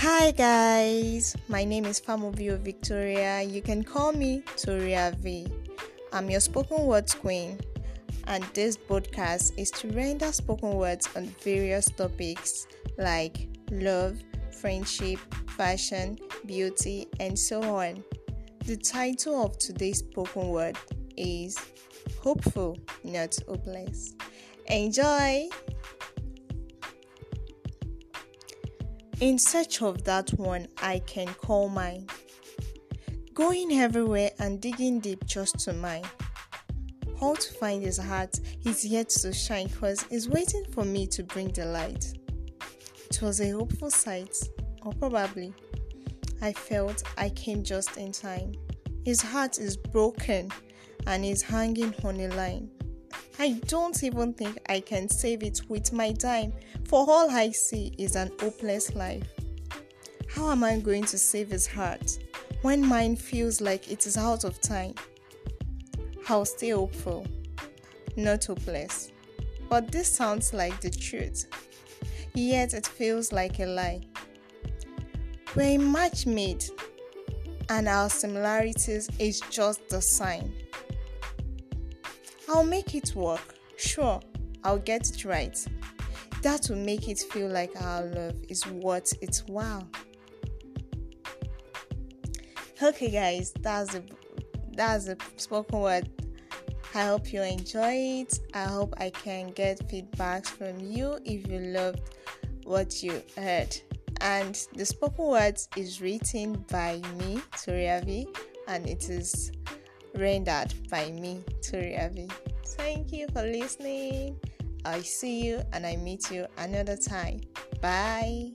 Hi guys, my name is Famobio Victoria. You can call me Toria V. I'm your spoken words queen, and this podcast is to render spoken words on various topics like love, friendship, fashion, beauty, and so on. The title of today's spoken word is Hopeful, Not Hopeless. Enjoy! In search of that one I can call mine. Going everywhere and digging deep just to mine. How to find his heart is yet to shine cause he's waiting for me to bring the light. It was a hopeful sight, or probably I felt I came just in time. His heart is broken and is hanging on a line. I don't even think I can save it with my time, for all I see is an hopeless life. How am I going to save his heart when mine feels like it is out of time? I'll stay hopeful, not hopeless. But this sounds like the truth, yet it feels like a lie. We're a match made, and our similarities is just the sign. I'll make it work. Sure, I'll get it right. That will make it feel like our love is worth its while. Okay, guys, that's the that's the spoken word. I hope you enjoy it. I hope I can get feedbacks from you if you loved what you heard. And the spoken words is written by me, Toria V, and it is rendered by me, Toria V. Thank you for listening. I see you and I meet you another time. Bye.